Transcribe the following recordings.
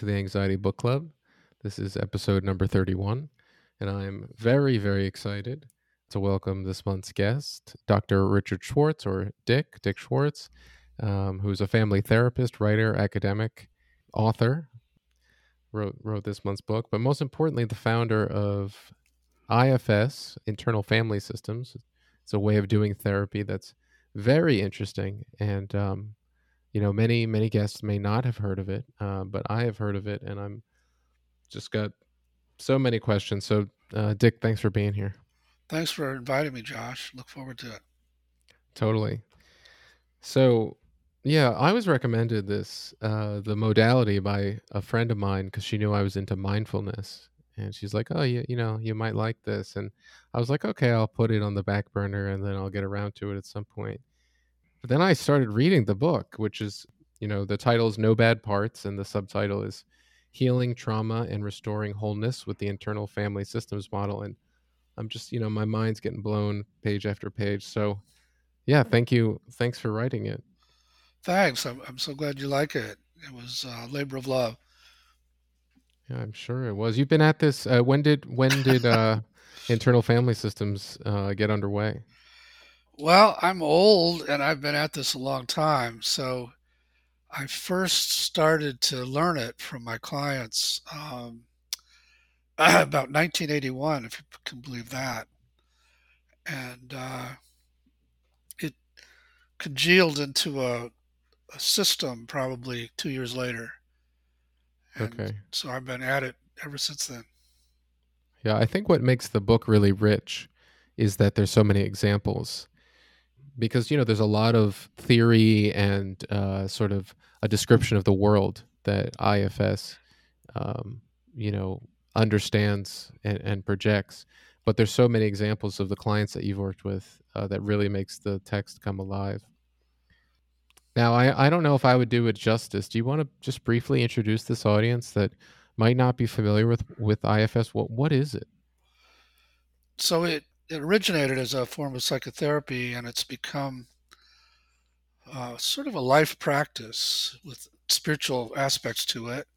to the Anxiety Book Club. This is episode number 31, and I'm very, very excited to welcome this month's guest, Dr. Richard Schwartz, or Dick, Dick Schwartz, um, who's a family therapist, writer, academic, author, wrote, wrote this month's book, but most importantly, the founder of IFS, Internal Family Systems. It's a way of doing therapy that's very interesting and um, you know many many guests may not have heard of it uh, but i have heard of it and i'm just got so many questions so uh, dick thanks for being here. Thanks for inviting me josh. Look forward to it. Totally. So yeah i was recommended this uh, the modality by a friend of mine because she knew i was into mindfulness and she's like oh you, you know you might like this and i was like okay i'll put it on the back burner and then i'll get around to it at some point but then I started reading the book, which is, you know, the title is No Bad Parts, and the subtitle is Healing Trauma and Restoring Wholeness with the Internal Family Systems Model. And I'm just, you know, my mind's getting blown page after page. So, yeah, thank you. Thanks for writing it. Thanks. I'm, I'm so glad you like it. It was a labor of love. Yeah, I'm sure it was. You've been at this. Uh, when did when did uh, internal family systems uh, get underway? Well, I'm old and I've been at this a long time. So I first started to learn it from my clients um, about 1981, if you can believe that. And uh, it congealed into a, a, system probably two years later. And okay. So I've been at it ever since then. Yeah, I think what makes the book really rich is that there's so many examples because you know there's a lot of theory and uh, sort of a description of the world that IFS, um, you know, understands and, and, projects. But there's so many examples of the clients that you've worked with uh, that really makes the text come alive. Now, I, I don't know if I would do it justice. Do you want to just briefly introduce this audience that might not be familiar with with IFS? What what is it? So it it originated as a form of psychotherapy and it's become uh, sort of a life practice with spiritual aspects to it,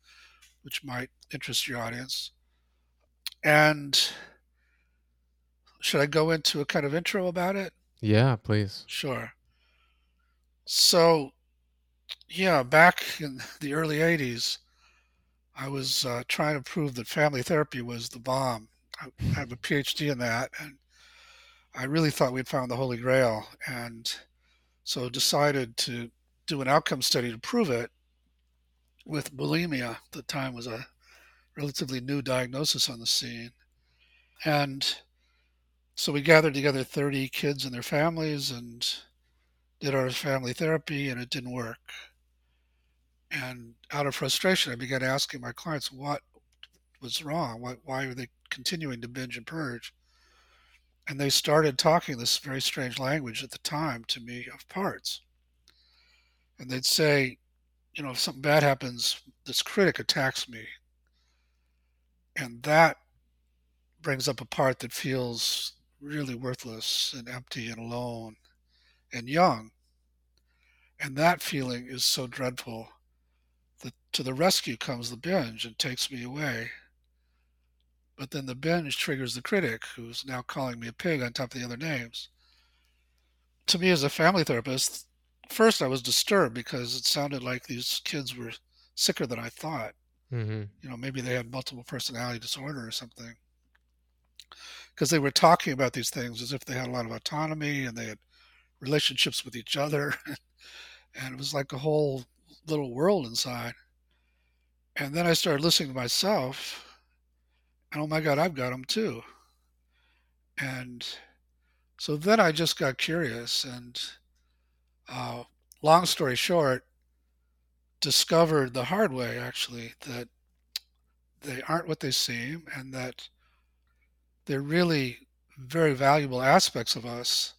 which might interest your audience. And should I go into a kind of intro about it? Yeah, please. Sure. So, yeah, back in the early 80s, I was uh, trying to prove that family therapy was the bomb. I have a PhD in that, and I really thought we'd found the Holy Grail, and so decided to do an outcome study to prove it with bulimia. At the time was a relatively new diagnosis on the scene. And so we gathered together 30 kids and their families and did our family therapy, and it didn't work. And out of frustration, I began asking my clients what was wrong. Why, why are they continuing to binge and purge? And they started talking this very strange language at the time to me of parts. And they'd say, you know, if something bad happens, this critic attacks me. And that brings up a part that feels really worthless and empty and alone and young. And that feeling is so dreadful that to the rescue comes the binge and takes me away. But then the binge triggers the critic, who's now calling me a pig on top of the other names. To me, as a family therapist, first I was disturbed because it sounded like these kids were sicker than I thought. Mm-hmm. You know, maybe they had multiple personality disorder or something. Because they were talking about these things as if they had a lot of autonomy and they had relationships with each other. and it was like a whole little world inside. And then I started listening to myself and oh my God, I've got them too. And so then I just got curious and, uh, long story short, discovered the hard way actually that they aren't what they seem and that they're really very valuable aspects of us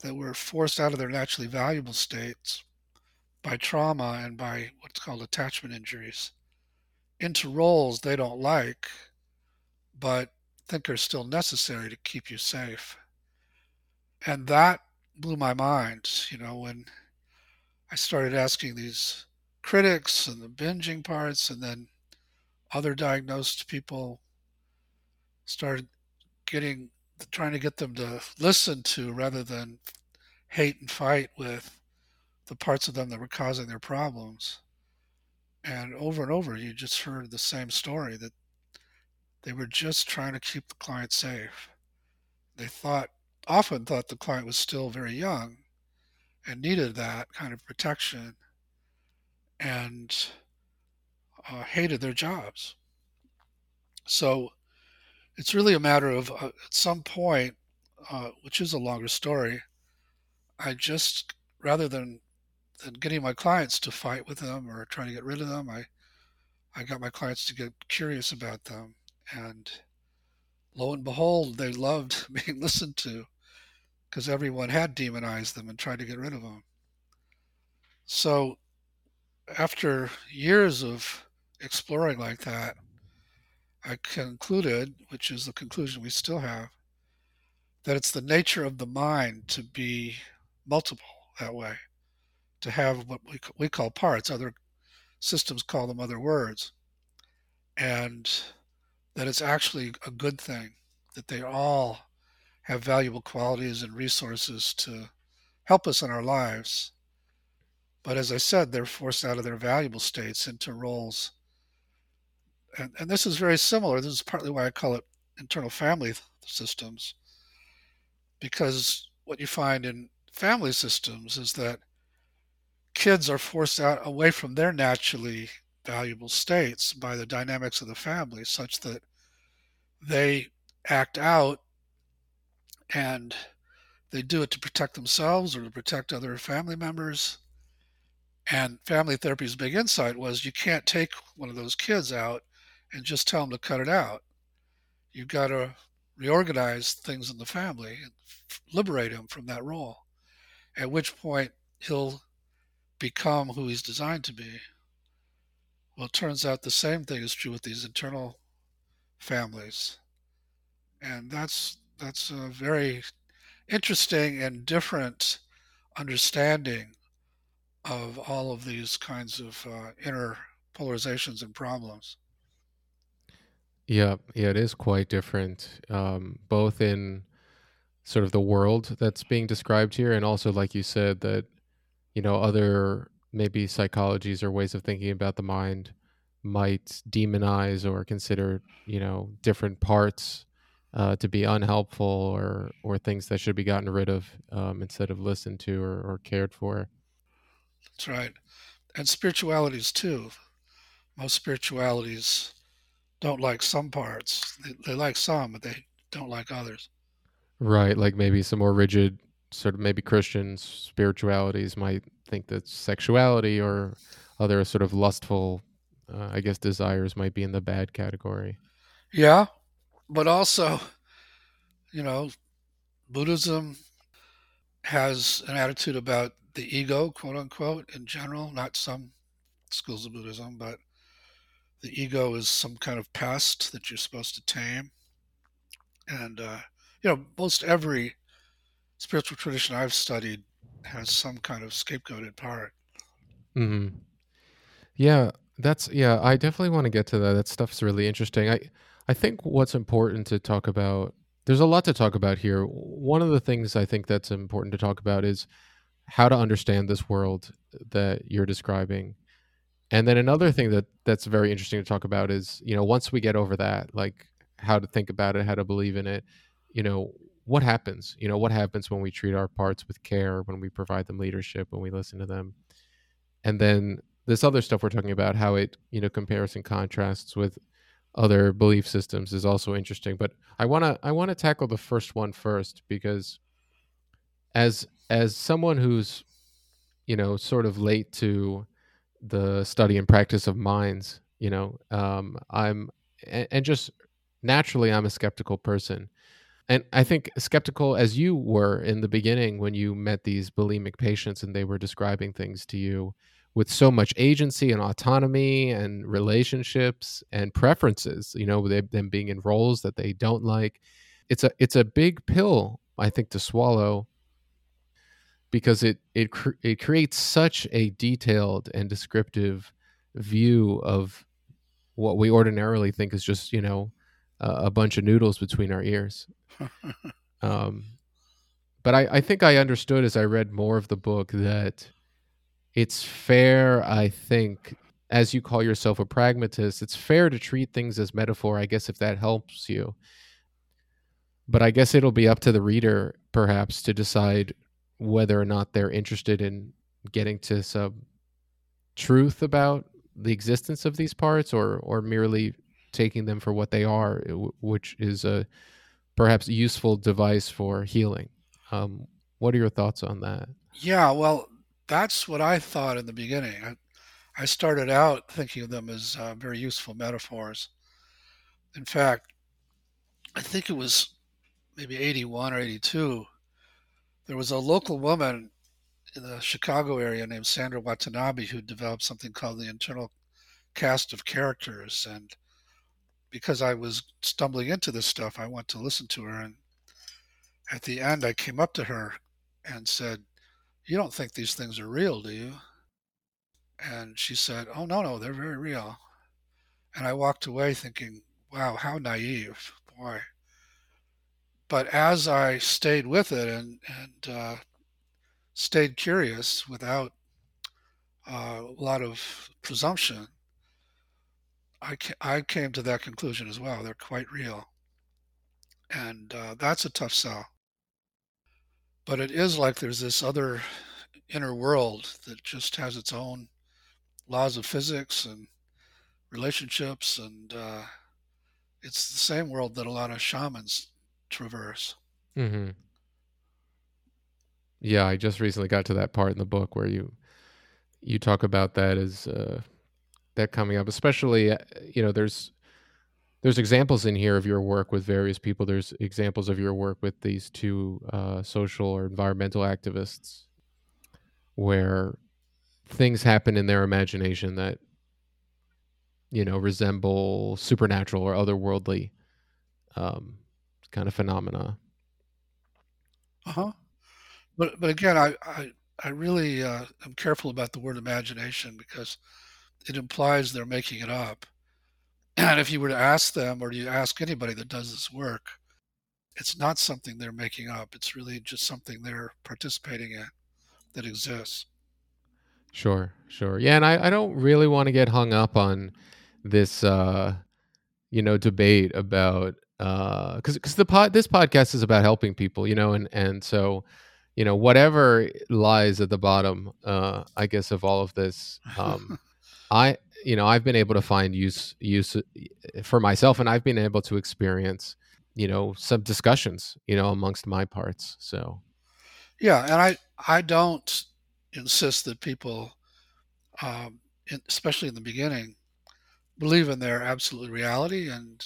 that were forced out of their naturally valuable states by trauma and by what's called attachment injuries into roles they don't like but think are still necessary to keep you safe. And that blew my mind, you know, when I started asking these critics and the binging parts, and then other diagnosed people started getting trying to get them to listen to rather than hate and fight with the parts of them that were causing their problems. And over and over, you just heard the same story that they were just trying to keep the client safe. They thought, often thought the client was still very young and needed that kind of protection and uh, hated their jobs. So it's really a matter of uh, at some point, uh, which is a longer story, I just rather than than getting my clients to fight with them or trying to get rid of them, I I got my clients to get curious about them, and lo and behold, they loved being listened to because everyone had demonized them and tried to get rid of them. So after years of exploring like that, I concluded, which is the conclusion we still have, that it's the nature of the mind to be multiple that way, to have what we, we call parts, other systems call them other words, and that it's actually a good thing that they all have valuable qualities and resources to help us in our lives. But as I said, they're forced out of their valuable states into roles. And, and this is very similar. This is partly why I call it internal family systems, because what you find in family systems is that kids are forced out away from their naturally valuable states by the dynamics of the family, such that they act out and they do it to protect themselves or to protect other family members. And family therapy's big insight was you can't take one of those kids out and just tell them to cut it out. You've got to reorganize things in the family and liberate him from that role, at which point he'll become who he's designed to be. Well, it turns out the same thing is true with these internal families. And that's that's a very interesting and different understanding of all of these kinds of uh, inner polarizations and problems. Yeah, yeah, it is quite different, um, both in sort of the world that's being described here, and also, like you said, that you know other maybe psychologies or ways of thinking about the mind might demonize or consider you know different parts uh, to be unhelpful or or things that should be gotten rid of um, instead of listened to or, or cared for. That's right, and spiritualities too. Most spiritualities don't like some parts. They, they like some, but they don't like others. Right, like maybe some more rigid, sort of maybe Christian spiritualities might think that sexuality or other sort of lustful, uh, I guess, desires might be in the bad category. Yeah, but also, you know, Buddhism has an attitude about the ego, quote unquote, in general, not some schools of Buddhism, but the ego is some kind of pest that you're supposed to tame. And, uh, you know, most every spiritual tradition I've studied has some kind of scapegoated part. hmm Yeah, that's yeah. I definitely want to get to that. That stuff's really interesting. I I think what's important to talk about. There's a lot to talk about here. One of the things I think that's important to talk about is how to understand this world that you're describing. And then another thing that that's very interesting to talk about is, you know, once we get over that, like how to think about it, how to believe in it, you know, what happens? You know, what happens when we treat our parts with care, when we provide them leadership, when we listen to them. And then this other stuff we're talking about, how it, you know, compares and contrasts with other belief systems is also interesting. But I wanna I wanna tackle the first one first because as as someone who's, you know, sort of late to the study and practice of minds, you know, um, I'm and, and just naturally I'm a skeptical person. And I think skeptical as you were in the beginning when you met these bulimic patients and they were describing things to you with so much agency and autonomy and relationships and preferences, you know, they, them being in roles that they don't like. It's a it's a big pill, I think, to swallow. because it it cr- it creates such a detailed and descriptive view of what we ordinarily think is just you know uh, a bunch of noodles between our ears. um, but I, I think I understood as I read more of the book that it's fair. I think, as you call yourself a pragmatist, it's fair to treat things as metaphor. I guess if that helps you. But I guess it'll be up to the reader, perhaps, to decide whether or not they're interested in getting to some truth about the existence of these parts or or merely taking them for what they are which is a perhaps useful device for healing. Um, what are your thoughts on that? Yeah well that's what i thought in the beginning. I, I started out thinking of them as uh, very useful metaphors. In fact i think it was maybe 81 or 82 there was a local woman in the Chicago area named Sandra Watanabe who developed something called the internal cast of characters. And because I was stumbling into this stuff, I went to listen to her. And at the end, I came up to her and said, You don't think these things are real, do you? And she said, Oh, no, no, they're very real. And I walked away thinking, Wow, how naive, boy. But as I stayed with it and, and uh, stayed curious without uh, a lot of presumption, I, I came to that conclusion as well. They're quite real. And uh, that's a tough sell. But it is like there's this other inner world that just has its own laws of physics and relationships. And uh, it's the same world that a lot of shamans traverse. Mm-hmm. Yeah, I just recently got to that part in the book where you you talk about that as uh, that coming up, especially uh, you know there's there's examples in here of your work with various people. There's examples of your work with these two uh, social or environmental activists where things happen in their imagination that you know resemble supernatural or otherworldly um, kind of phenomena. Uh huh. But but again, I I, I really uh, am careful about the word imagination because it implies they're making it up. And if you were to ask them, or you ask anybody that does this work, it's not something they're making up. It's really just something they're participating in that exists. Sure, sure. Yeah, and I, I don't really want to get hung up on this uh you know debate about uh because because the pod this podcast is about helping people you know and and so you know whatever lies at the bottom uh i guess of all of this um i you know i've been able to find use use uh, for myself and i've been able to experience you know some discussions you know amongst my parts so. Yeah and i i don't insist that people um especially in the beginning believe in their absolute reality and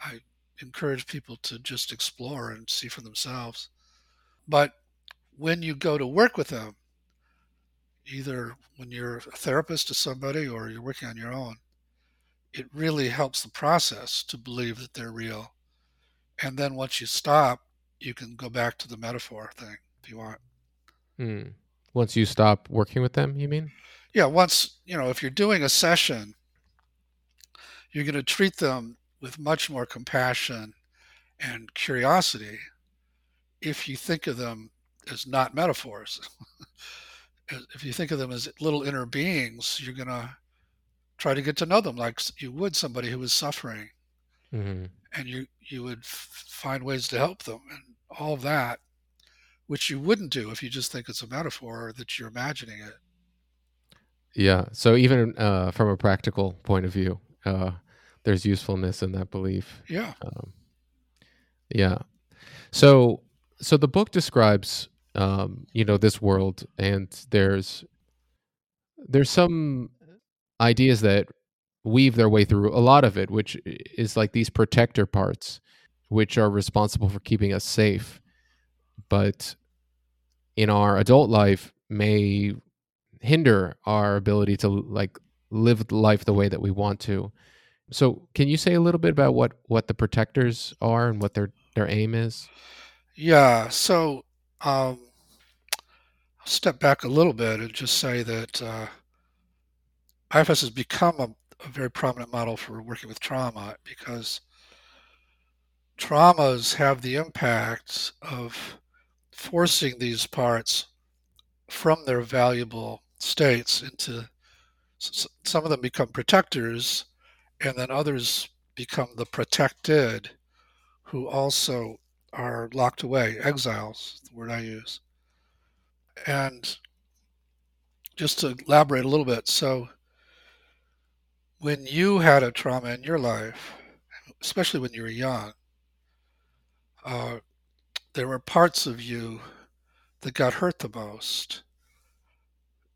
i encourage people to just explore and see for themselves. But when you go to work with them, either when you're a therapist to somebody or you're working on your own, it really helps the process to believe that they're real. And then once you stop, you can go back to the metaphor thing if you want. Hmm. Once you stop working with them, you mean? Yeah, once, you know, if you're doing a session, you're going to treat them with much more compassion and curiosity if you think of them as not metaphors. if you think of them as little inner beings, you're going to try to get to know them like you would somebody who is suffering. Mm-hmm. And you, you would f- find ways to help them and all of that, which you wouldn't do if you just think it's a metaphor or that you're imagining it. Yeah. So even uh, from a practical point of view, uh, there's usefulness in that belief. Yeah. Um, yeah. So so the book describes um, you know this world and there's there's some ideas that weave their way through a lot of it which is like these protector parts which are responsible for keeping us safe. But in our adult life may hinder our ability to like live life the way that we want to. So can you say a little bit about what what the protectors are and what their their aim is? Yeah so um step back a little bit and just say that uh, IFS has become a, a very prominent model for working with trauma because traumas have the impact of forcing these parts from their valuable states into some of them become protectors and then others become the protected who also are locked away exiles the word i use and just to elaborate a little bit so when you had a trauma in your life especially when you were young uh, there were parts of you that got hurt the most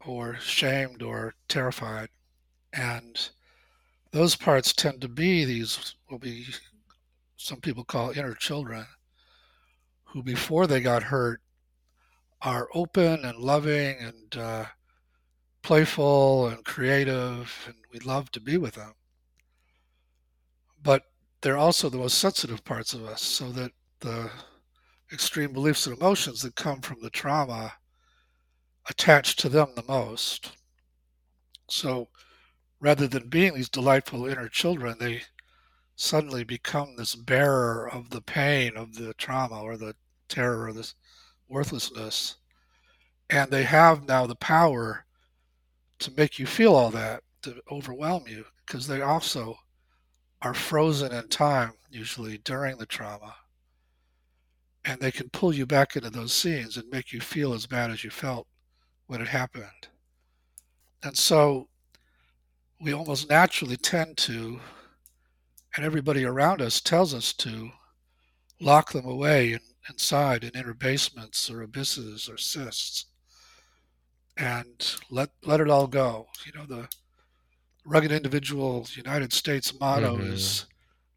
or shamed or terrified. And those parts tend to be these, will be some people call inner children, who before they got hurt are open and loving and uh, playful and creative, and we love to be with them. But they're also the most sensitive parts of us, so that the extreme beliefs and emotions that come from the trauma attach to them the most. So rather than being these delightful inner children, they suddenly become this bearer of the pain of the trauma or the terror or this worthlessness. And they have now the power to make you feel all that, to overwhelm you, because they also are frozen in time, usually during the trauma and they can pull you back into those scenes and make you feel as bad as you felt when it happened. And so we almost naturally tend to, and everybody around us tells us to, lock them away in, inside in inner basements or abysses or cysts and let let it all go. You know, the rugged individual United States motto mm-hmm. is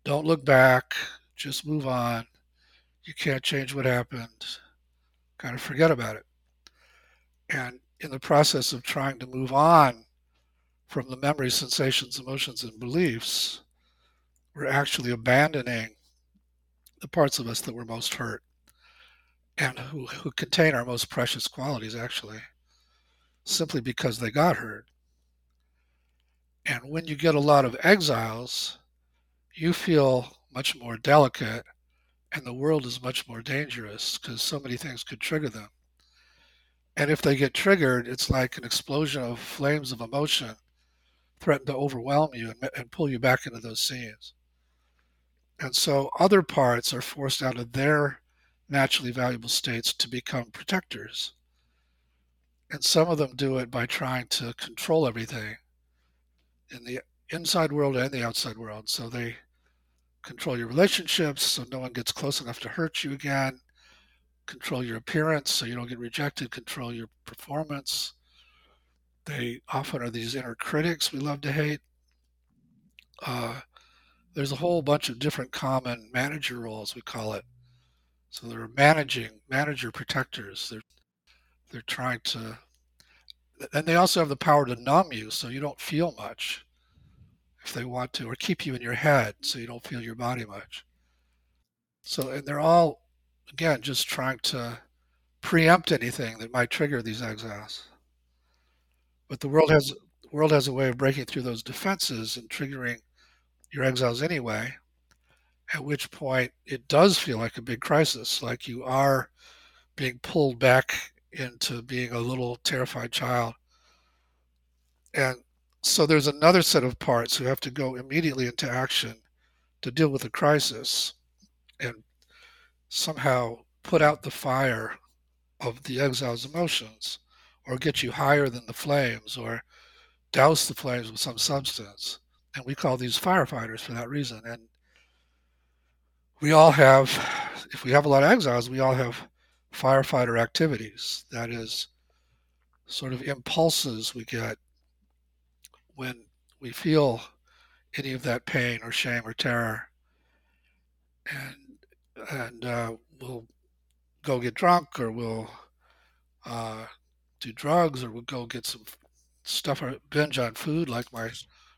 don't look back, just move on you can't change what happened. Kind of forget about it. And in the process of trying to move on from the memories, sensations, emotions, and beliefs, we're actually abandoning the parts of us that were most hurt and who, who contain our most precious qualities, actually, simply because they got hurt. And when you get a lot of exiles, you feel much more delicate and the world is much more dangerous because so many things could trigger them. And if they get triggered, it's like an explosion of flames of emotion threaten to overwhelm you and, and pull you back into those scenes. And so other parts are forced out of their naturally valuable states to become protectors. And some of them do it by trying to control everything in the inside world and the outside world. So they control your relationships so no one gets close enough to hurt you again, control your appearance so you don't get rejected, control your performance. They often are these inner critics we love to hate. Uh, there's a whole bunch of different common manager roles, we call it. So they're managing, manager protectors. They're they're trying to, and they also have the power to numb you so you don't feel much if they want to, or keep you in your head so you don't feel your body much. So, and they're all, again, just trying to preempt anything that might trigger these exiles. But the world has world has a way of breaking through those defenses and triggering your exiles anyway. At which point it does feel like a big crisis, like you are being pulled back into being a little terrified child. And so there's another set of parts who have to go immediately into action to deal with the crisis and somehow put out the fire of the exile's emotions or get you higher than the flames or douse the flames with some substance. And we call these firefighters for that reason. And we all have, if we have a lot of exiles, we all have firefighter activities. That is sort of impulses we get when we feel any of that pain or shame or terror, and and uh, we'll go get drunk or we'll uh, do drugs or we'll go get some stuff or binge on food like my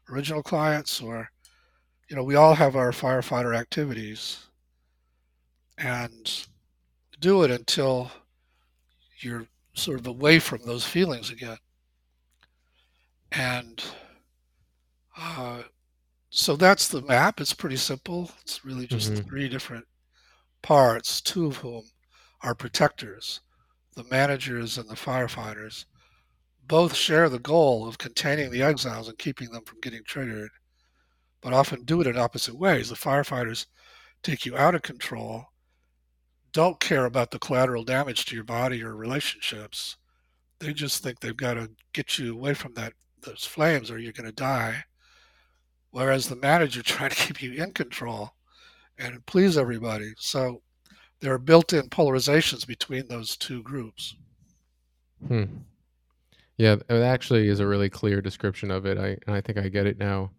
original clients or you know we all have our firefighter activities and do it until you're sort of away from those feelings again. And uh, so that's the map. It's pretty simple. It's really just Mhm. three different parts, two of whom are protectors the managers and the firefighters. Both share the goal of containing the exiles and keeping them from getting triggered, but often do it in opposite ways. The firefighters take you out of control, don't care about the collateral damage to your body or relationships. They just think they've got to get you away from that those flames or you're going to die. Whereas the manager trying to keep you in control and please everybody. So there are built-in polarizations between those two groups. Hmm. Yeah, it actually is a really clear description of it. I I think I get it now.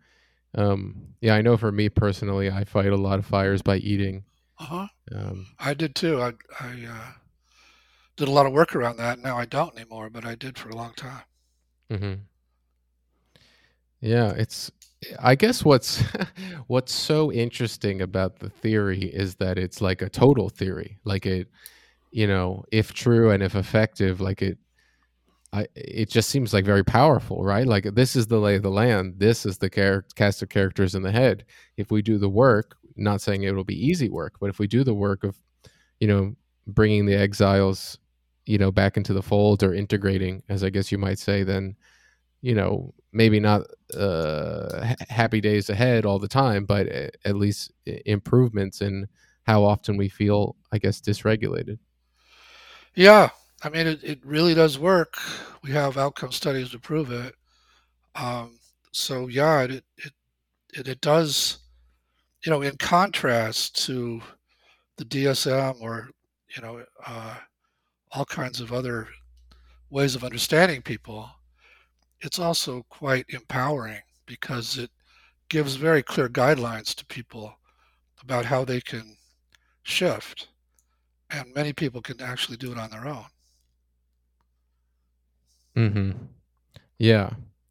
Um, yeah, I know for me personally, I fight a lot of fires by eating. Uh-huh. Um, I did too. I I uh, did a lot of work around that. Now I don't anymore, but I did for a long time. Mm-hmm. Yeah, it's. I guess what's what's so interesting about the theory is that it's like a total theory. Like it, you know, if true and if effective, like it I, it just seems like very powerful, right? Like this is the lay of the land. This is the char- cast of characters in the head. If we do the work, not saying it will be easy work, but if we do the work of, you know, bringing the exiles, you know, back into the fold or integrating, as I guess you might say, then, you know, maybe not uh, ha- happy days ahead all the time, but at least improvements in how often we feel, I guess, dysregulated. Yeah, I mean it, it really does work. We have outcome studies to prove it. Um, so yeah, it, it it it does. You know, in contrast to the DSM or you know uh, all kinds of other ways of understanding people, it's also quite empowering because it gives very clear guidelines to people about how they can shift, and many people can actually do it on their own. Mm-hmm. Yeah.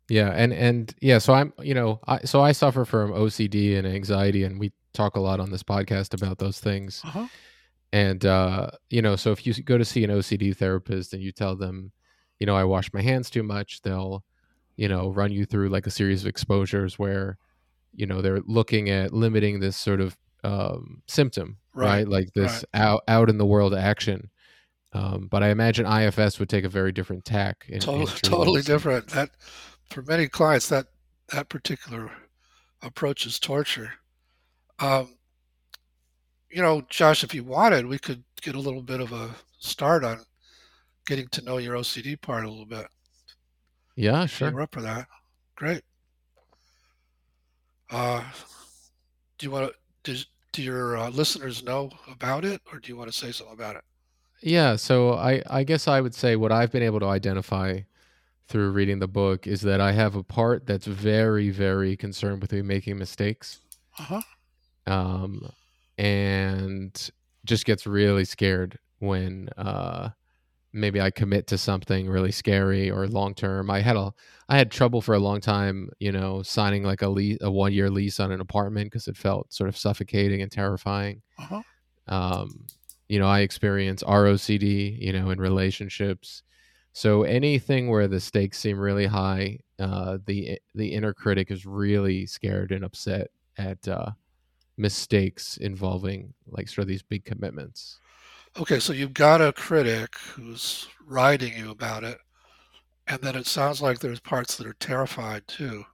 Yeah. And and yeah, so I'm you know, I so I suffer from OCD and anxiety and we talk a lot on this podcast about those things. Uh-huh. And uh, you know, so if you go to see an OCD therapist and you tell them, you know, I wash my hands too much, they'll, you know, run you through like a series of exposures where, you know, they're looking at limiting this sort of um, symptom, right? Right, Like this right. out out in the world action. Um, but I imagine IFS would take a very different tack in, in Totally, treating totally different. That for many clients, that that particular approach is torture. Um, you know, Josh, if you wanted, we could get a little bit of a start on getting to know your OCD part a little bit. Yeah, sure. you're up for that, great. Uh, do you want to? Do, do your uh, listeners know about it, or do you want to say something about it? Yeah, so I I guess I would say what I've been able to identify through reading the book is that I have a part that's very very concerned with me making mistakes. Uh-huh. Um and just gets really scared when uh maybe I commit to something really scary or long term. I had a I had trouble for a long time, you know, signing like a lease, a one year lease on an apartment because it felt sort of suffocating and terrifying. Uh-huh. Um, you know, I experience ROCD, you know, in relationships. So anything where the stakes seem really high, uh, the the inner critic is really scared and upset at uh, mistakes involving like sort of these big commitments. Okay, so you've got a critic who's writing you about it, and then it sounds like there's parts that are terrified too.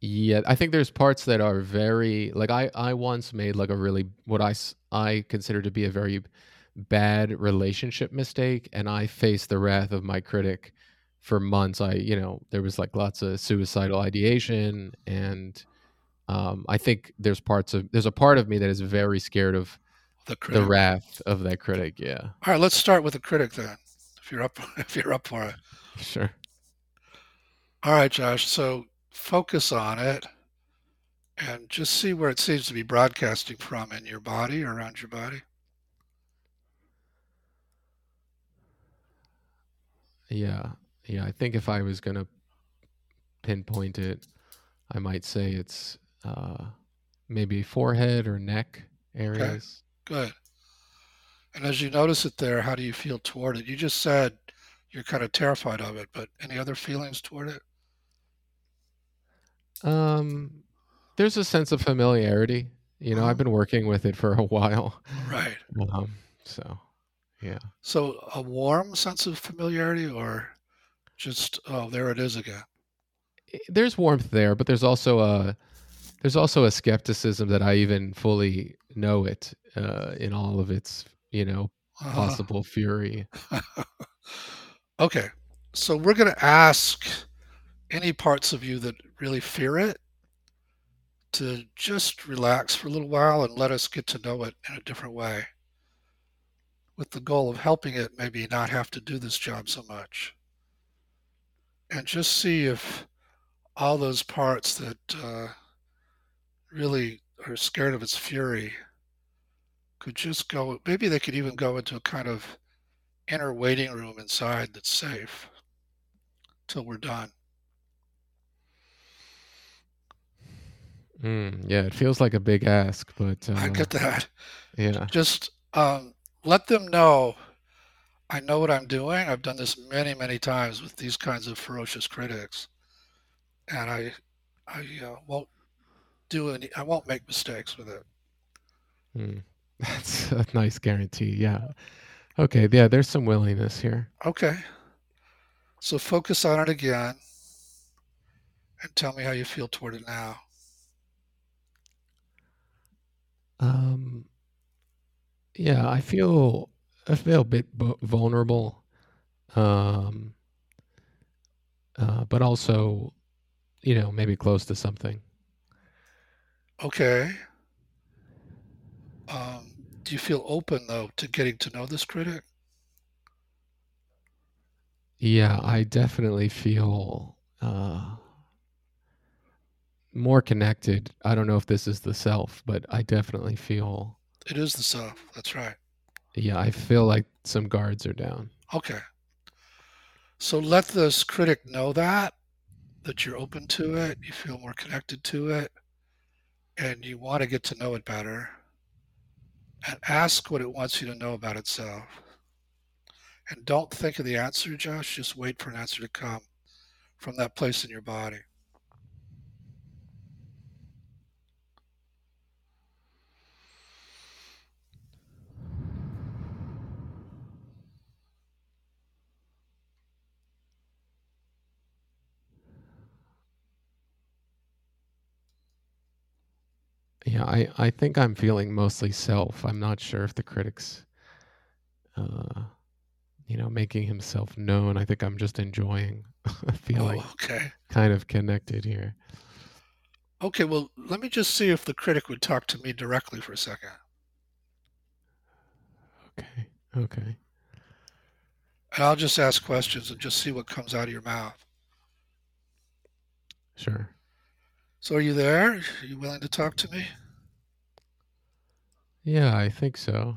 Yeah, I think there's parts that are very like I I once made like a really what I I consider to be a very bad relationship mistake and I faced the wrath of my critic for months. I, you know, there was like lots of suicidal ideation and um I think there's parts of there's a part of me that is very scared of The the wrath of that critic. Yeah. All right, let's start with the critic then. If you're up, if you're up for it. Sure. All right, Josh. So focus on it and just see where it seems to be broadcasting from in your body or around your body. Yeah. Yeah, I think if I was going to pinpoint it, I might say it's uh maybe forehead or neck areas. Good. And as you notice it there, how do you feel toward it? You just said you're kind of terrified of it, but any other feelings toward it? Um, there's a sense of familiarity. You know, Uh-huh. I've been working with it for a while. Right. Um, so yeah. So a warm sense of familiarity or just, oh, there it is again? There's warmth there, but there's also a there's also a skepticism that I even fully know it uh, in all of its you know Uh-huh. possible fury. Okay. So we're going to ask any parts of you that really fear it to just relax for a little while and let us get to know it in a different way with the goal of helping it maybe not have to do this job so much. And just see if all those parts that uh, really are scared of its fury could just go, maybe they could even go into a kind of inner waiting room inside that's safe till we're done. Mm, yeah, it feels like a big ask, but I uh, get that. yeah. Just um, let them know I know what I'm doing. I've done this many, many times with these kinds of ferocious critics, and I, I uh, won't do any. I won't make mistakes with it. Mm. That's a nice guarantee. Yeah. Okay. Yeah, there's some willingness here. Okay. So focus on it again, and tell me how you feel toward it now. Um, yeah, I feel I feel a bit bu- vulnerable, um, uh, but also, you know, maybe close to something. Okay. Um, do you feel open though to getting to know this critic? Yeah, I definitely feel uh, more connected. I don't know if this is the self, but I definitely feel. It is the self. That's right. Yeah, I feel like some guards are down. Okay. So let this critic know that, that you're open to it, you feel more connected to it, and you want to get to know it better. And ask what it wants you to know about itself. And don't think of the answer, Josh. Just wait for an answer to come from that place in your body. Yeah, I, I think I'm feeling mostly self. I'm not sure if the critics, uh, you know, making himself known. I think I'm just enjoying feeling Oh, okay. kind of connected here. Okay, well, let me just see if the critic would talk to me directly for a second. Okay. Okay. And I'll just ask questions and just see what comes out of your mouth. Sure. So, are you there? Are you willing to talk to me? Yeah, I think so.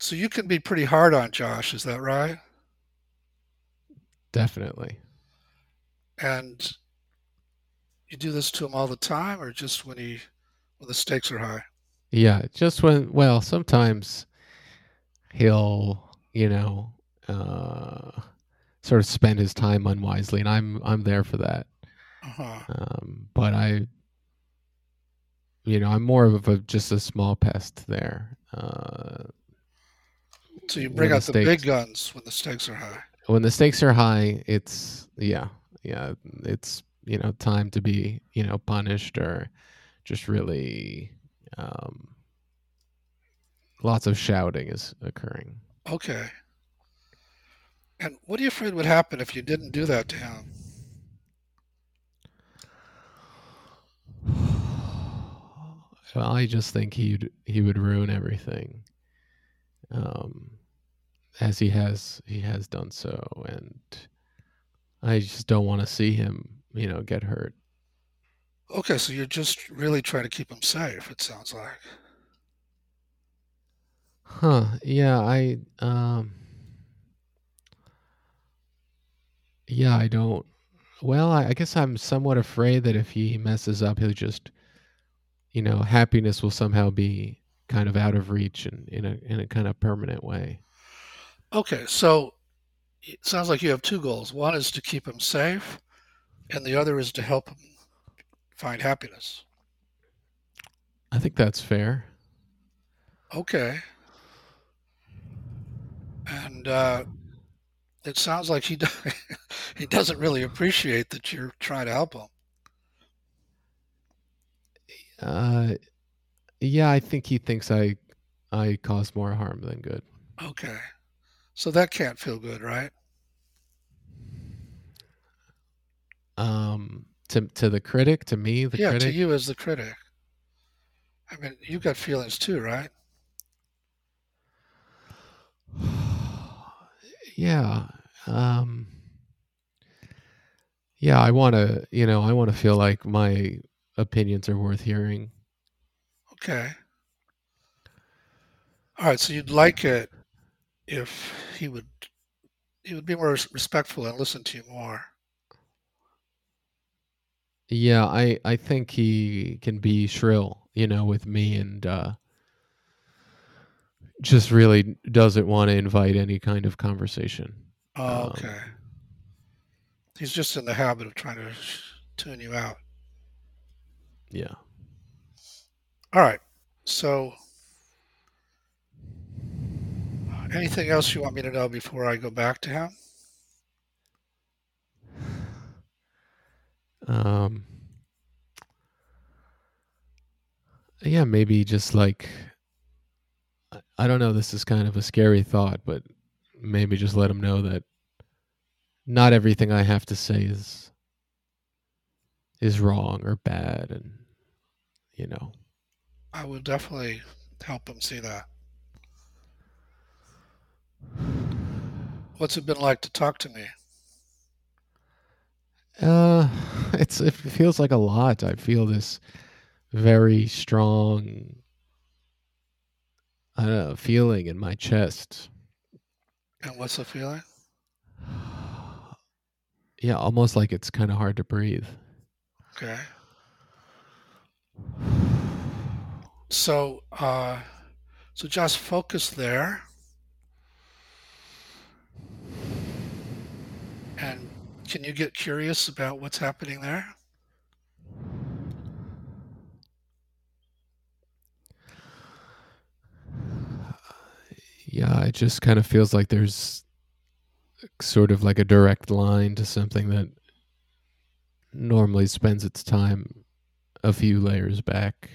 So, you can be pretty hard on Josh, is that right? Definitely. And you do this to him all the time, or just when he when the stakes are high? Yeah, just when well, sometimes he'll, you know, uh sort of spend his time unwisely and I'm I'm there for that. Uh-huh. Um but I you know, I'm more of a just a small pest there. Uh So you bring out the big stakes guns when the stakes are high. when the stakes are high, it's yeah, yeah, it's you know time to be you know punished or just really um, lots of shouting is occurring. Okay. And what are you afraid would happen if you didn't do that to him? Well, I just think he'd he would ruin everything, um, as he has he has done so, and I just don't want to see him you know get hurt. Okay, so you're just really trying to keep him safe, it sounds like. Huh? Yeah, I um. Yeah, I don't. Well, I, I guess I'm somewhat afraid that if he messes up, he'll just, you know, happiness will somehow be kind of out of reach and in a in a kind of permanent way. Okay, so it sounds like you have two goals. One is to keep him safe, and the other is to help him find happiness. I think that's fair. Okay. And uh, it sounds like he do- he doesn't really appreciate that you're trying to help him. Uh, yeah, I think he thinks I I cause more harm than good. Okay. So that can't feel good, right? Um, to to the critic, to me, the yeah, to you as the critic. I mean, you've got feelings too, right? yeah. Um, yeah, I want to, you know, I want to feel like my opinions are worth hearing. Okay. All right, so you'd like it if he would he would be more respectful and listen to you more. Yeah, I I think he can be shrill, you know, with me and uh just really doesn't want to invite any kind of conversation. Oh, Um, okay. He's just in the habit of trying to tune you out. Yeah. All right. So, anything else you want me to know before I go back to him? Um yeah, maybe just like I- I don't know, this is kind of a scary thought, but maybe just let him know that not everything I have to say is is wrong or bad and you know. I will definitely help him see that. What's it been like to talk to me? Uh it's it feels like a lot. I feel this very strong I don't know, feeling in my chest. And what's the feeling? Yeah, almost like it's kind of hard to breathe. Okay. So, uh, so just focus there, and can you get curious about what's happening there? Yeah, it just kind of feels like there's sort of like a direct line to something that normally spends its time a few layers back.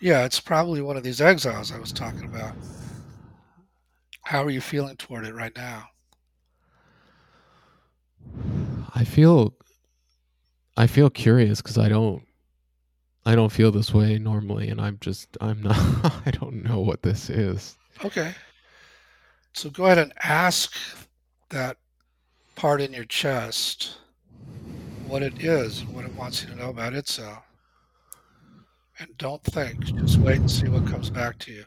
Yeah, it's probably one of these exiles I was talking about. How are you feeling toward it right now? I feel I feel curious cuz I don't I don't feel this way normally and I'm just I'm not I don't know what this is. Okay. So go ahead and ask that part in your chest what it is, what it wants you to know about itself. And don't think, just wait and see what comes back to you.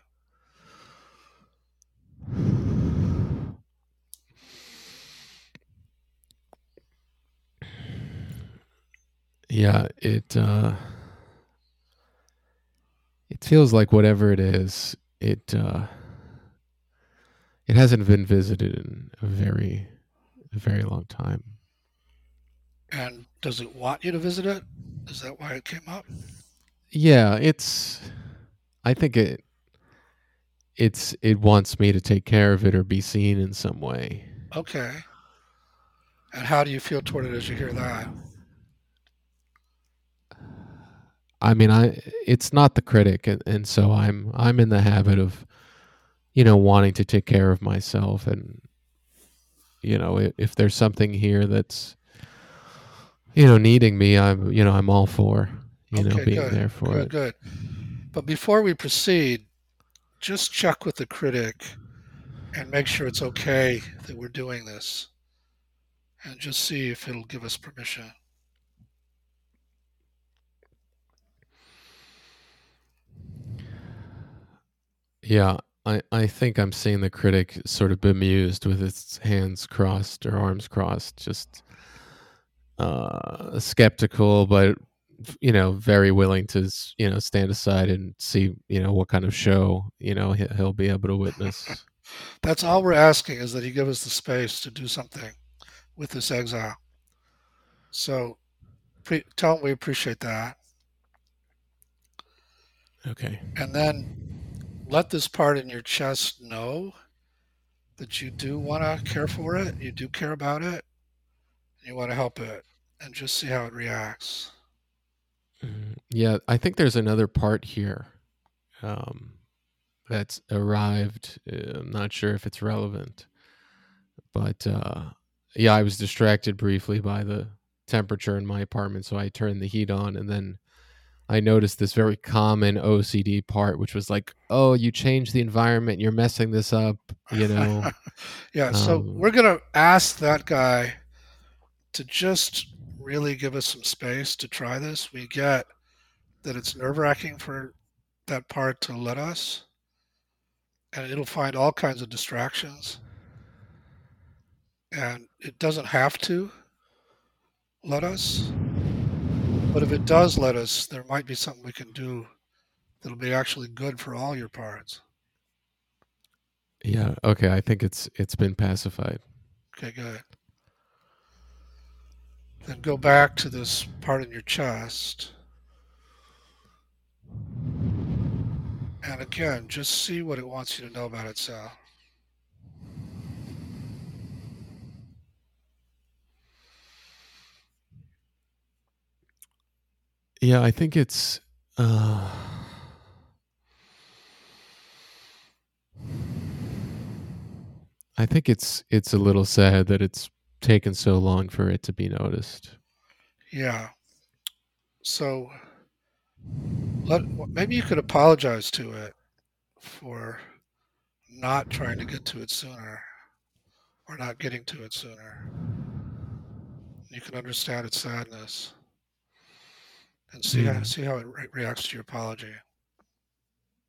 Yeah, it uh it feels like whatever it is, it uh it hasn't been visited in a very a very long time. And does it want you to visit it? Is that why it came up? Yeah, it's I think it it's it wants me to take care of it or be seen in some way. Okay. And how do you feel toward it as you hear that? I mean, I it's not the critic and, and so I'm I'm in the habit of you know wanting to take care of myself and you know if, if there's something here that's you know needing me I'm you know I'm all for you know Okay, being good. there for Good, it. good. But before we proceed, just check with the critic and make sure it's okay that we're doing this. And just see if it'll give us permission. Yeah, I I think I'm seeing the critic sort of bemused with its hands crossed or arms crossed, just uh skeptical but you know, very willing to you know stand aside and see you know what kind of show you know he- he'll be able to witness. That's all we're asking is that he give us the space to do something with this exile. So pre- tell him we appreciate that. Okay. And then let this part in your chest know that you do want to care for it, you do care about it, you want to help it, and just see how it reacts. Mhm. Yeah, I think there's another part here um, that's arrived. I'm not sure if it's relevant, but uh, yeah, I was distracted briefly by the temperature in my apartment, so I turned the heat on, and then I noticed this very common OCD part, which was like, "Oh, you changed the environment, you're messing this up," you know. yeah, so Um, we're going to ask that guy to just really give us some space to try this. We get that it's nerve wracking for that part to let us, and it'll find all kinds of distractions. And it doesn't have to let us, but if it does let us, there might be something we can do that'll be actually good for all your parts. yeah, okay, I think it's it's been pacified. Okay, good. Then go back to this part in your chest. And again, just see what it wants you to know about itself. Yeah, I think it's. Uh, I think it's it's a little sad that it's taken so long for it to be noticed. Yeah. So let maybe you could apologize to it for not trying to get to it sooner or not getting to it sooner. You can understand its sadness and see how, Mm. see how it re- reacts to your apology.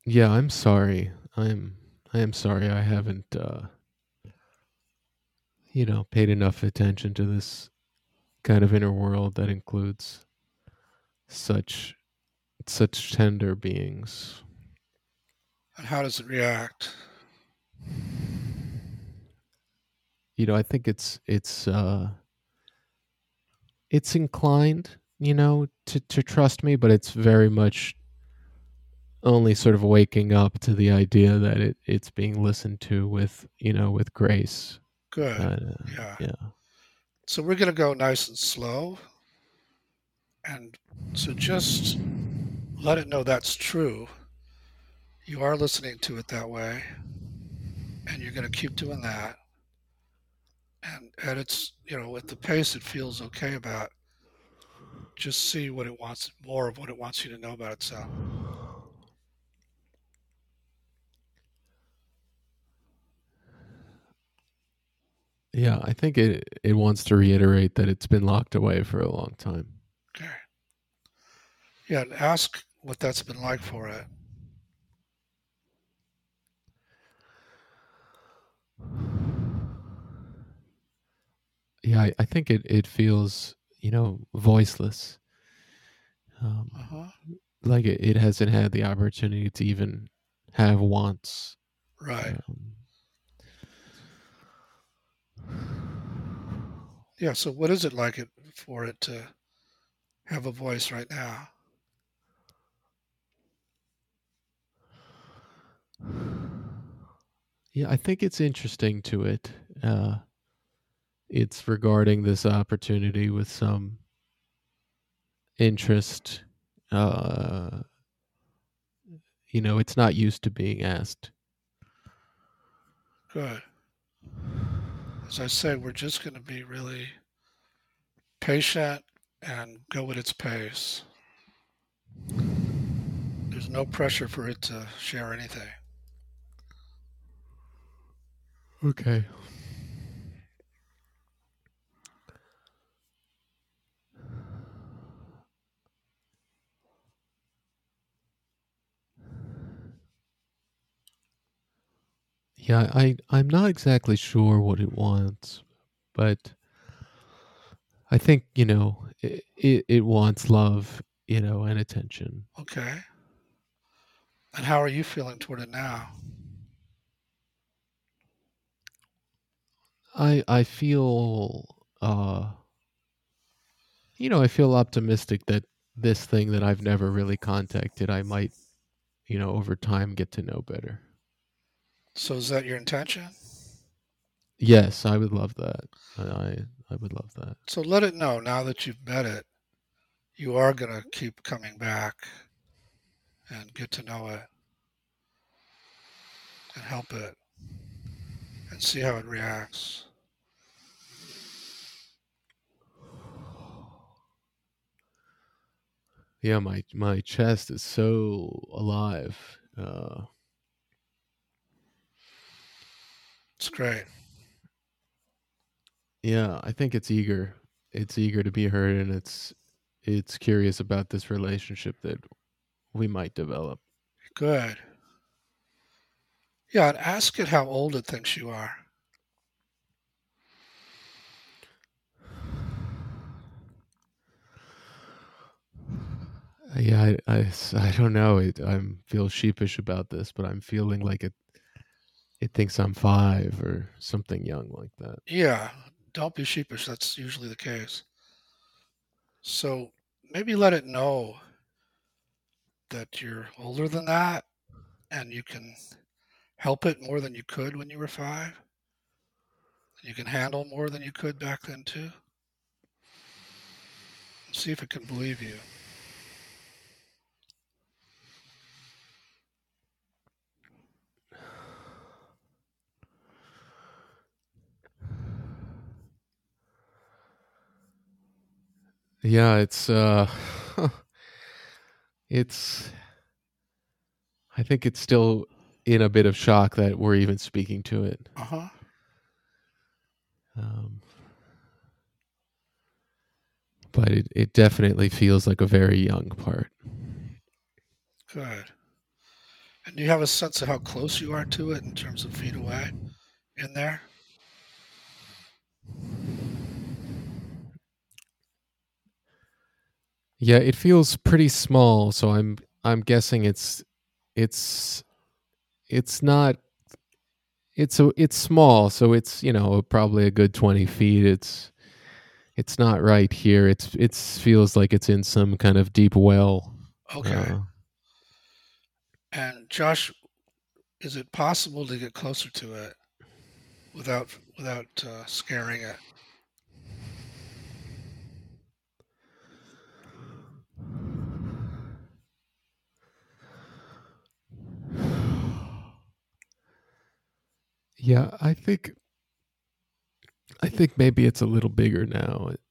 Yeah, I'm sorry. I'm I am sorry I haven't uh you know, paid enough attention to this kind of inner world that includes such such tender beings. And how does it react? You know, I think it's it's uh it's inclined, you know, to to trust me, but it's very much only sort of waking up to the idea that it it's being listened to with, you know, with grace. Good. Uh, Yeah. yeah. So we're going to go nice and slow. And so just let it know that's true. You are listening to it that way. And you're going to keep doing that. And at its, you know, at the pace it feels okay about, just see what it wants, more of what it wants you to know about itself. Yeah, I think it it wants to reiterate that it's been locked away for a long time. Okay. Yeah, and ask what that's been like for it. Yeah, I, I think it, it feels, you know, voiceless. Um, Uh-huh. like it, it hasn't had the opportunity to even have wants. Right. Um, Yeah, so what is it like it for it to have a voice right now? yeah, I think it's interesting to it. Uh, it's regarding this opportunity with some interest. Uh, you know, it's not used to being asked. Good. As I say, we're just going to be really patient and go at its pace. There's no pressure for it to share anything. Okay. Yeah, I I'm not exactly sure what it wants, but I think you know it it, it wants love. you know, and attention. Okay. And how are you feeling toward it now? I I feel uh you know, I feel optimistic that this thing that I've never really contacted, I might, you know, over time get to know better. So is that your intention? Yes, I would love that. I I, would love that. So let it know now that you've met it, you are going to keep coming back and get to know it and help it and see how it reacts. Yeah, my my chest is so alive. Uh, It's great. yeah, I think it's eager. It's eager to be heard, and it's it's curious about this relationship that we might develop. Good. Yeah, and ask it how old it thinks you are. Yeah, I I don't know. It, I'm feel sheepish about this, but I'm feeling like it it thinks I'm five or something young like that. Yeah, don't be sheepish. That's usually the case. So maybe let it know that you're older than that and you can help it more than you could when you were five. You can handle more than you could back then, too. See if it can believe you. Yeah, it's uh it's I think it's still in a bit of shock that we're even speaking to it. Uh huh. Um, but it, it definitely feels like a very young part. Good. And do you have a sense of how close you are to it in terms of feet away in there? Yeah, it feels pretty small, so I'm I'm guessing it's it's it's not it's a it's small, so it's you know probably a good twenty feet. It's it's not right here. It's it feels like it's in some kind of deep well. Okay. Uh, And Josh, is it possible to get closer to it without without uh, scaring it? Yeah, I think I think maybe it's a little bigger now. It,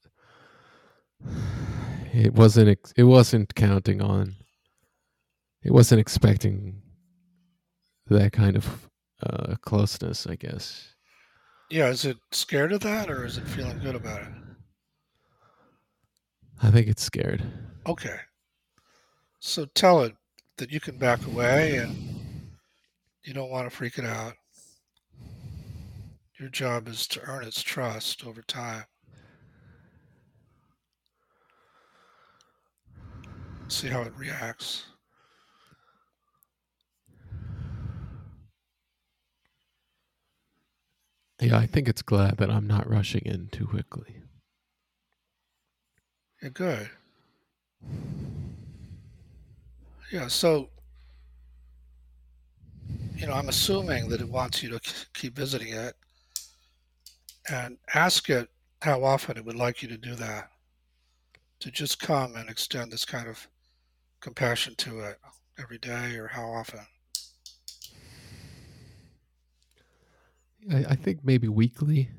it wasn't ex- it wasn't counting on it wasn't expecting that kind of uh, closeness, I guess. Yeah, is it scared of that or is it feeling good about it? I think it's scared. Okay. So tell it that you can back away and you don't want to freak it out. Your job is to earn its trust over time. See how it reacts. Yeah, I think it's glad that I'm not rushing in too quickly. Yeah, good. Yeah, so, you know, I'm assuming that it wants you to keep visiting it and ask it how often it would like you to do that. To just come and extend this kind of compassion to it every day or how often. I, I think maybe weekly.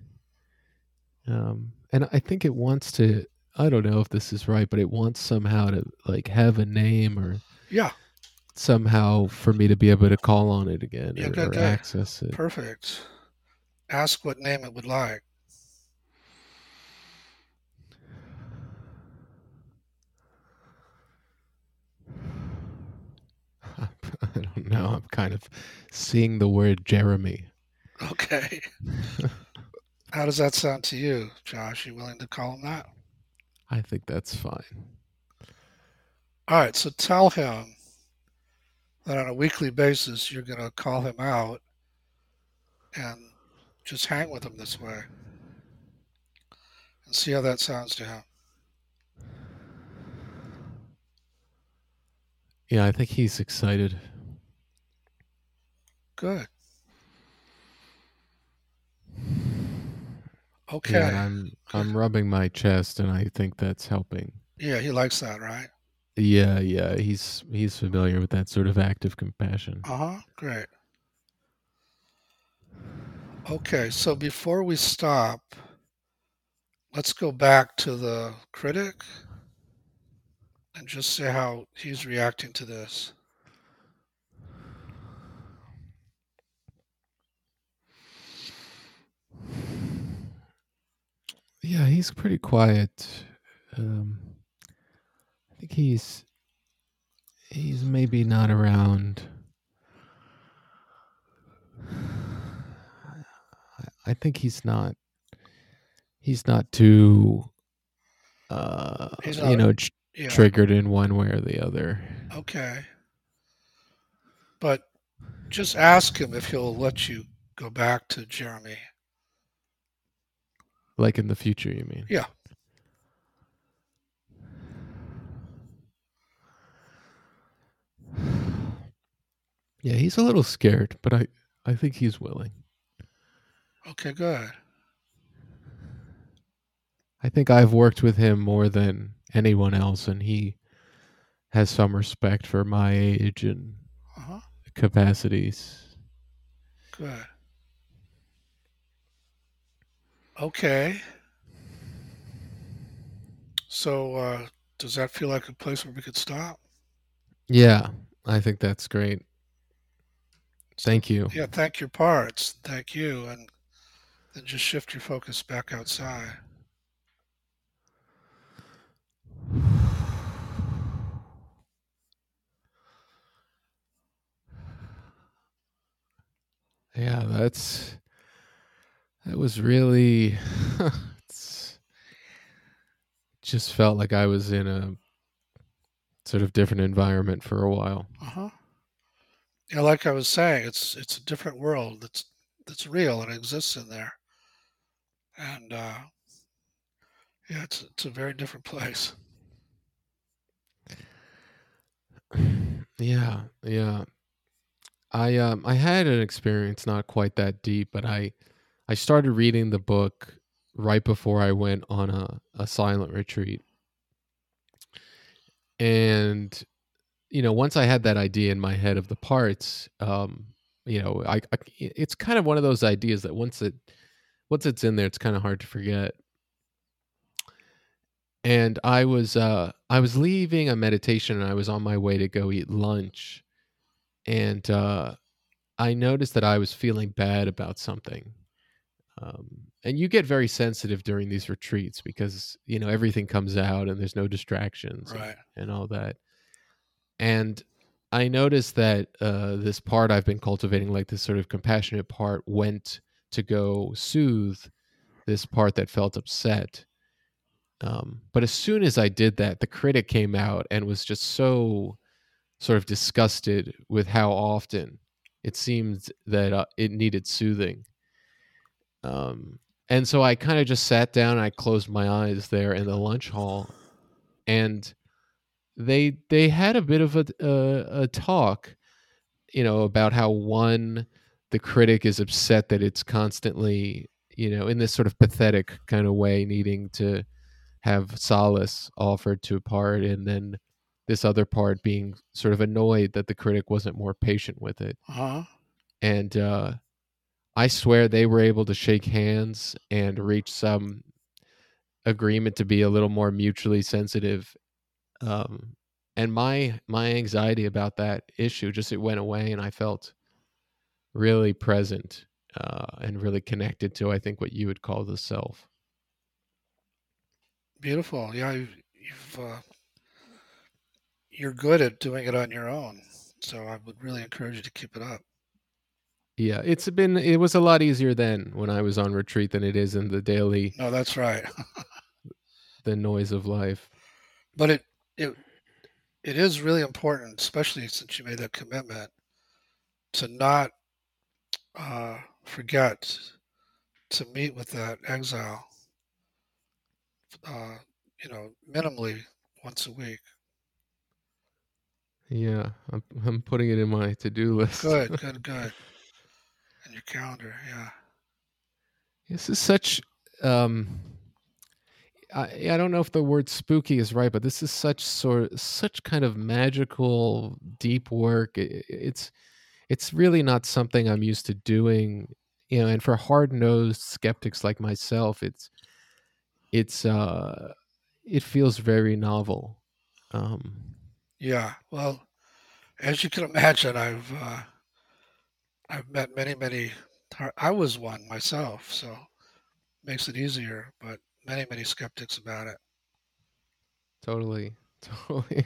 Um, and I think it wants to. I don't know if this is right, but it wants somehow to like have a name or Yeah, somehow for me to be able to call on it again Yeah, or, or access it. perfect. Ask what name it would like. I don't know. I'm kind of seeing the word Jeremy. Okay. How does that sound to you, Josh? You willing to call him that? I think that's fine. All right, so tell him that on a weekly basis you're going to call him out and just hang with him this way and see how that sounds to him. Yeah, I think he's excited. Good. Okay. Yeah, I'm I'm rubbing my chest, and I think that's helping. Yeah, he likes that, right? Yeah, yeah, he's he's familiar with that sort of active compassion. Uh huh. Great. Okay, so before we stop, let's go back to the critic and just see how he's reacting to this. Yeah, he's pretty quiet. Um, I think he's he's maybe not around. I think he's not. He's not too. Uh, He's you know, tr- Yeah. triggered in one way or the other. Okay. But just ask him if he'll let you go back to Jeremy. Like in the future, you mean? Yeah. Yeah, he's a little scared, but I I think he's willing. Okay, good. I think I've worked with him more than anyone else, and he has some respect for my age and Uh huh. capacities. Good. Okay. So, uh, does that feel like a place where we could stop? Yeah, I think that's great. Thank you. Yeah, thank your parts. Thank you. And then just shift your focus back outside. Yeah, that's that was really it's just felt like I was in a sort of different environment for a while. Uh huh. Yeah, like I was saying, it's it's a different world that's that's real and exists in there. And uh, yeah, it's it's a very different place. Yeah, yeah. I um I had an experience not quite that deep, but I I started reading the book right before I went on a, a silent retreat. And you know, once I had that idea in my head of the parts, um, you know, I, I it's kind of one of those ideas that once it once it's in there, it's kind of hard to forget. And I was uh I was leaving a meditation and I was on my way to go eat lunch and uh I noticed that I was feeling bad about something. Um and you get very sensitive during these retreats because you know everything comes out and there's no distractions and- Right. and all that. And I noticed that uh, this part I've been cultivating, like this sort of compassionate part, went to go soothe this part that felt upset. Um, but as soon as I did that, the critic came out and was just so sort of disgusted with how often it seemed that uh, it needed soothing. Um, and so I kind of just sat down. I closed my eyes there in the lunch hall, and they they had a bit of a a, a talk, you know, about how one the critic is upset that it's constantly you know in this sort of pathetic kind of way needing to have solace offered to a part and then this other part being sort of annoyed that the critic wasn't more patient with it Uh huh. and uh i swear they were able to shake hands and reach some agreement to be a little more mutually sensitive um and my my anxiety about that issue just it went away and i felt really present uh and really connected to i think what you would call the self Beautiful. Yeah, you've, you've uh, you're good at doing it on your own. So I would really encourage you to keep it up. yeah it's been it was a lot easier then when i was on retreat than it is in the daily No, that's right. the noise of life But it it it is really important, especially since you made that commitment, to not uh, forget to meet with that exile, uh, you know, minimally once a week. Yeah, I'm, I'm putting it in my to-do list. Good, good, good. In your calendar, yeah. This is such um I, I don't know if the word spooky is right, but this is such sort such kind of magical deep work. It, it's it's really not something I'm used to doing, you know, and for hard-nosed skeptics like myself, it's it's uh it feels very novel. Um Yeah. Well, as you can imagine, I've uh, I've met many, many. I was one myself, so makes it easier. But many, many skeptics about it. Totally. Totally.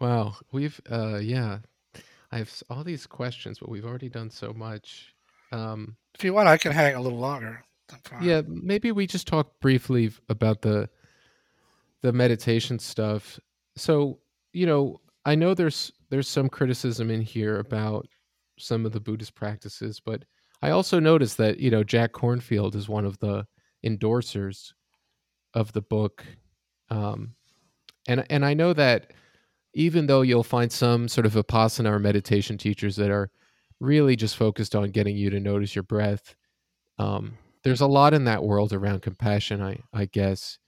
wow. We've uh yeah. I have all these questions, but we've already done so much. Um If you want, I can hang a little longer. Yeah, maybe we just talk briefly about the the meditation stuff. So, you know, I know there's there's some criticism in here about some of the Buddhist practices, but I also noticed that, you know, Jack Kornfield is one of the endorsers of the book. Um and and I know that even though you'll find some sort of vipassana or meditation teachers that are really just focused on getting you to notice your breath, um, there's a lot in that world around compassion, I, I guess.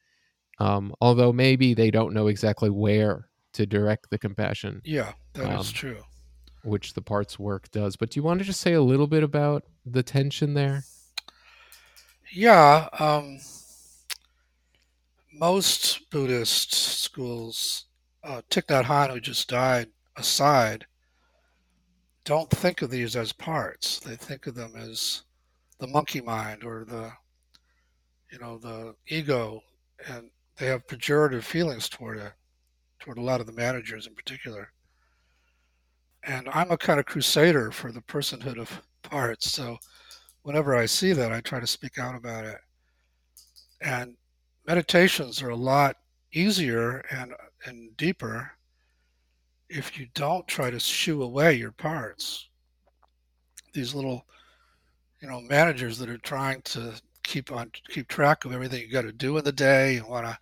Um, although maybe they don't know exactly where to direct the compassion, Yeah, that is um, true. which the parts work does. But do you want to just say a little bit about the tension there? Yeah. Um, most Buddhist schools, uh, Thich Nhat Hanh, who just died, aside, don't think of these as parts. They think of them as the monkey mind or the you know the ego, and they have pejorative feelings toward it, toward a lot of the managers in particular. And I'm a kind of crusader for the personhood of parts, so whenever I see that, I try to speak out about it. And meditations are a lot easier and and deeper if you don't try to shoo away your parts. These little, you know, managers that are trying to keep on keep track of everything you got to do in the day and want to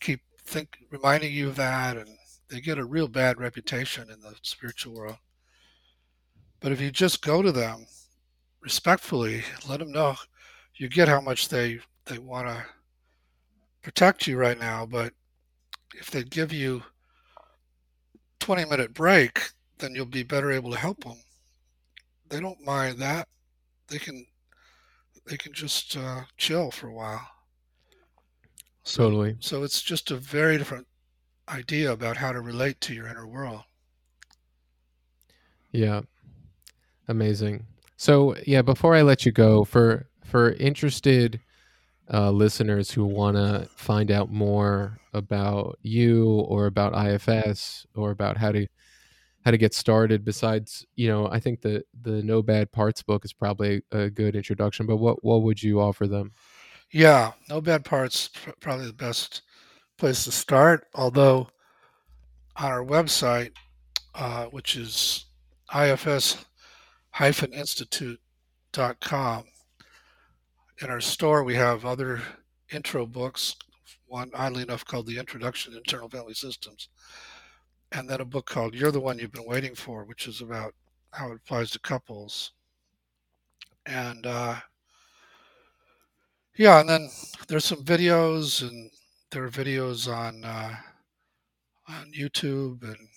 keep think reminding you of that and they get a real bad reputation in the spiritual world. But if you just go to them respectfully, let them know you get how much they they want to protect you right now, but if they give you 20 minute break, then you'll be better able to help them. They don't mind that. They can they can just uh, chill for a while. So Totally. so it's just a very different idea about how to relate to your inner world. Yeah. Amazing. So yeah, before I let you go, for for interested uh, listeners who want to find out more about you or about IFS or about how to how to get started, besides you know, I think the the No Bad Parts book is probably a good introduction. But what what would you offer them? Yeah, no bad parts. pr- Probably the best place to start. Although on our website, uh, which is ifs-institute.com, in our store we have other intro books. One, oddly enough, called The Introduction to Internal Family Systems, and then a book called You're the One You've Been Waiting For, which is about how it applies to couples. And uh, yeah, and then there's some videos, and there are videos on uh, on YouTube, and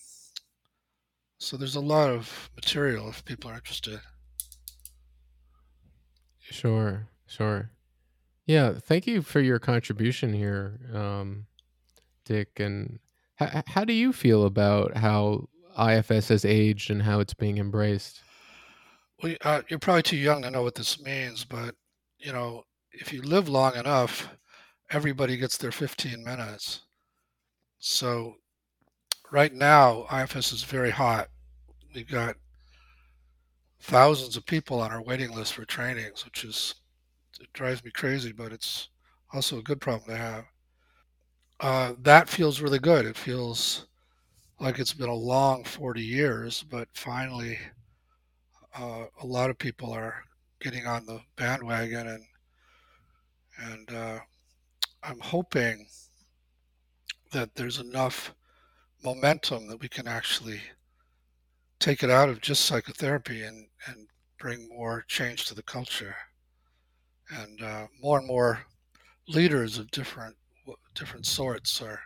so there's a lot of material if people are interested. Sure, sure. Yeah, thank you for your contribution here, um, Dick. And h- how do you feel about how IFS has aged and how it's being embraced? Well, uh, you're probably too young to know what this means, but you know, if you live long enough, everybody gets their 15 minutes. So right now, IFS is very hot. We've got thousands of people on our waiting list for trainings, which is it drives me crazy, but it's also a good problem to have. Uh, that feels really good. It feels like it's been a long 40 years, but finally, uh, a lot of people are getting on the bandwagon, and and uh, I'm hoping that there's enough momentum that we can actually take it out of just psychotherapy and, and bring more change to the culture. And uh, more and more leaders of different different sorts are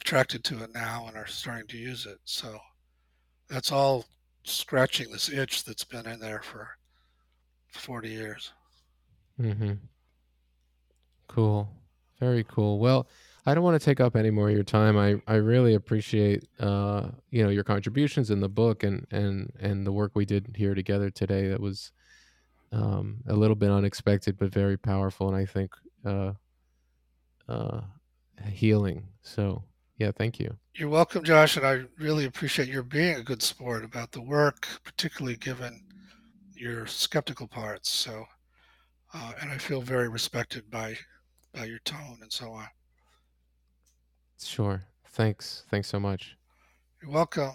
attracted to it now and are starting to use it. So that's all scratching this itch that's been in there for 40 years. Mm-hmm. Cool. Very cool. Well, I don't want to take up any more of your time. I, I really appreciate uh, you know your contributions in the book and and and the work we did here together today. That was um, a little bit unexpected, but very powerful, and I think uh, uh, healing. So yeah, thank you. You're welcome, Josh, and I really appreciate your being a good sport about the work, particularly given your skeptical parts. So, uh, and I feel very respected by by your tone and so on. Sure. Thanks. Thanks so much. You're welcome.